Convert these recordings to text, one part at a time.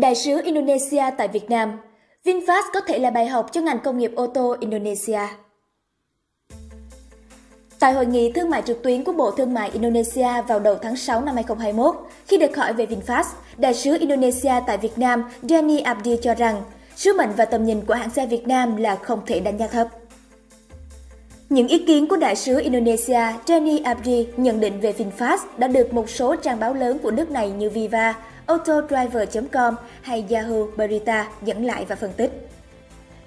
Đại sứ Indonesia tại Việt Nam VinFast có thể là bài học cho ngành công nghiệp ô tô Indonesia. Tại hội nghị thương mại trực tuyến của Bộ Thương mại Indonesia vào đầu tháng 6 năm 2021, khi được hỏi về VinFast, đại sứ Indonesia tại Việt Nam Danny Abdi cho rằng sứ mệnh và tầm nhìn của hãng xe Việt Nam là không thể đánh giá thấp. Những ý kiến của đại sứ Indonesia Danny Abdi nhận định về VinFast đã được một số trang báo lớn của nước này như Viva, autodriver.com hay Yahoo Berita dẫn lại và phân tích.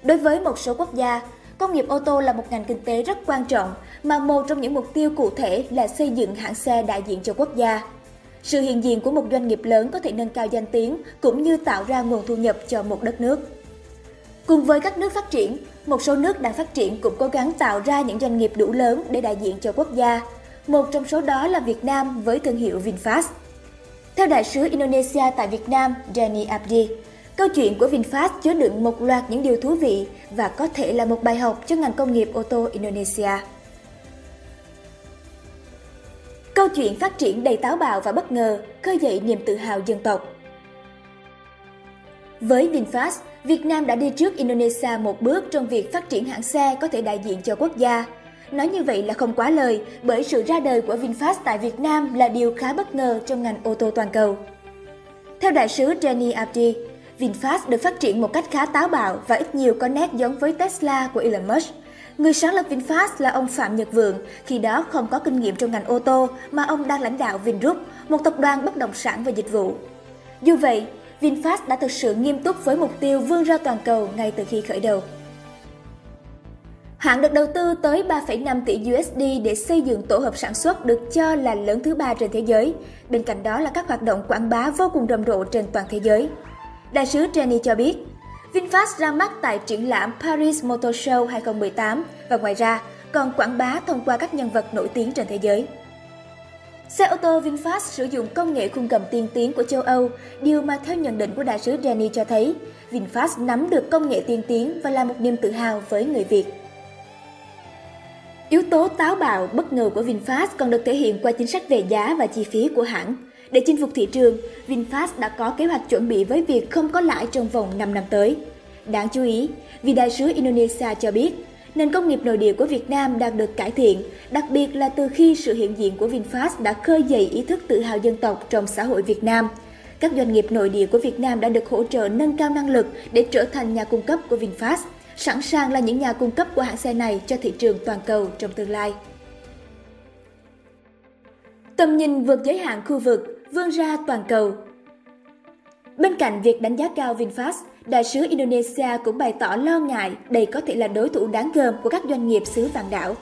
Đối với một số quốc gia, công nghiệp ô tô là một ngành kinh tế rất quan trọng mà một trong những mục tiêu cụ thể là xây dựng hãng xe đại diện cho quốc gia. Sự hiện diện của một doanh nghiệp lớn có thể nâng cao danh tiếng cũng như tạo ra nguồn thu nhập cho một đất nước. Cùng với các nước phát triển, một số nước đang phát triển cũng cố gắng tạo ra những doanh nghiệp đủ lớn để đại diện cho quốc gia. Một trong số đó là Việt Nam với thương hiệu VinFast. Theo đại sứ Indonesia tại Việt Nam, Danny Abdi, câu chuyện của VinFast chứa đựng một loạt những điều thú vị và có thể là một bài học cho ngành công nghiệp ô tô Indonesia. Câu chuyện phát triển đầy táo bạo và bất ngờ, khơi dậy niềm tự hào dân tộc. Với VinFast, Việt Nam đã đi trước Indonesia một bước trong việc phát triển hãng xe có thể đại diện cho quốc gia. Nói như vậy là không quá lời, bởi sự ra đời của VinFast tại Việt Nam là điều khá bất ngờ trong ngành ô tô toàn cầu. Theo đại sứ Jenny Abdi, VinFast được phát triển một cách khá táo bạo và ít nhiều có nét giống với Tesla của Elon Musk. Người sáng lập VinFast là ông Phạm Nhật Vượng, khi đó không có kinh nghiệm trong ngành ô tô mà ông đang lãnh đạo Vingroup, một tập đoàn bất động sản và dịch vụ. Dù vậy, VinFast đã thực sự nghiêm túc với mục tiêu vươn ra toàn cầu ngay từ khi khởi đầu. Hãng được đầu tư tới 3,5 tỷ USD để xây dựng tổ hợp sản xuất được cho là lớn thứ ba trên thế giới. Bên cạnh đó là các hoạt động quảng bá vô cùng rầm rộ trên toàn thế giới. Đại sứ Jenny cho biết, VinFast ra mắt tại triển lãm Paris Motor Show 2018 và ngoài ra còn quảng bá thông qua các nhân vật nổi tiếng trên thế giới. Xe ô tô VinFast sử dụng công nghệ khung gầm tiên tiến của châu Âu, điều mà theo nhận định của đại sứ Jenny cho thấy VinFast nắm được công nghệ tiên tiến và là một niềm tự hào với người Việt. Yếu tố táo bạo, bất ngờ của VinFast còn được thể hiện qua chính sách về giá và chi phí của hãng. Để chinh phục thị trường, VinFast đã có kế hoạch chuẩn bị với việc không có lãi trong vòng 5 năm tới. Đáng chú ý, vì đại sứ Indonesia cho biết, nền công nghiệp nội địa của Việt Nam đang được cải thiện, đặc biệt là từ khi sự hiện diện của VinFast đã khơi dậy ý thức tự hào dân tộc trong xã hội Việt Nam. Các doanh nghiệp nội địa của Việt Nam đã được hỗ trợ nâng cao năng lực để trở thành nhà cung cấp của VinFast, sẵn sàng là những nhà cung cấp của hãng xe này cho thị trường toàn cầu trong tương lai. Tầm nhìn vượt giới hạn khu vực, vươn ra toàn cầu. Bên cạnh việc đánh giá cao VinFast, đại sứ Indonesia cũng bày tỏ lo ngại đây có thể là đối thủ đáng gờm của các doanh nghiệp xứ vạn đảo.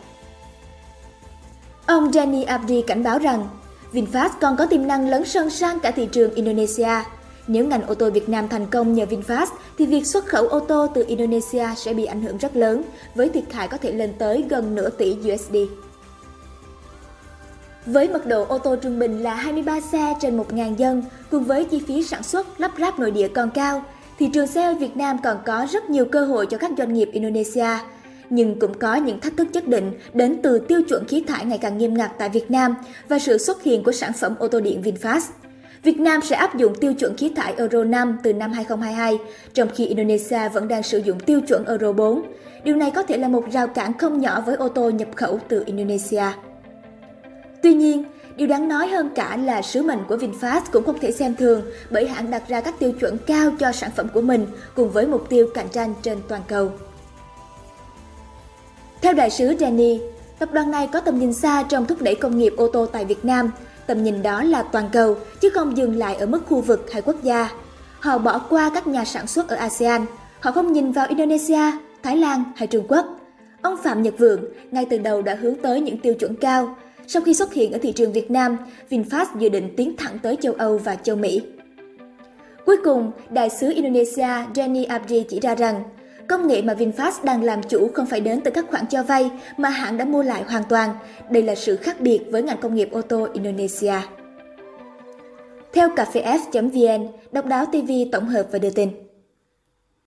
Ông Danny Abdi cảnh báo rằng VinFast còn có tiềm năng lấn sân sang cả thị trường Indonesia. Nếu ngành ô tô Việt Nam thành công nhờ VinFast, thì việc xuất khẩu ô tô từ Indonesia sẽ bị ảnh hưởng rất lớn, với thiệt hại có thể lên tới gần nửa tỷ USD. Với mật độ ô tô trung bình là 23 xe trên 1.000 dân, cùng với chi phí sản xuất lắp ráp nội địa còn cao, thị trường xe ở Việt Nam còn có rất nhiều cơ hội cho các doanh nghiệp Indonesia. Nhưng cũng có những thách thức nhất định đến từ tiêu chuẩn khí thải ngày càng nghiêm ngặt tại Việt Nam và sự xuất hiện của sản phẩm ô tô điện VinFast. Việt Nam sẽ áp dụng tiêu chuẩn khí thải Euro 5 từ năm 2022, trong khi Indonesia vẫn đang sử dụng tiêu chuẩn Euro 4. Điều này có thể là một rào cản không nhỏ với ô tô nhập khẩu từ Indonesia. Tuy nhiên, điều đáng nói hơn cả là sứ mệnh của VinFast cũng không thể xem thường bởi hãng đặt ra các tiêu chuẩn cao cho sản phẩm của mình cùng với mục tiêu cạnh tranh trên toàn cầu. Theo đại sứ Danny, tập đoàn này có tầm nhìn xa trong thúc đẩy công nghiệp ô tô tại Việt Nam. Tầm nhìn đó là toàn cầu, chứ không dừng lại ở mức khu vực hay quốc gia. Họ bỏ qua các nhà sản xuất ở ASEAN, họ không nhìn vào Indonesia, Thái Lan hay Trung Quốc. Ông Phạm Nhật Vượng ngay từ đầu đã hướng tới những tiêu chuẩn cao, sau khi xuất hiện ở thị trường Việt Nam, VinFast dự định tiến thẳng tới châu Âu và châu Mỹ. Cuối cùng, đại sứ Indonesia Jenny Abdi chỉ ra rằng, công nghệ mà VinFast đang làm chủ không phải đến từ các khoản cho vay mà hãng đã mua lại hoàn toàn. Đây là sự khác biệt với ngành công nghiệp ô tô Indonesia. Theo cafef.vn, Độc đáo TV tổng hợp và đưa tin.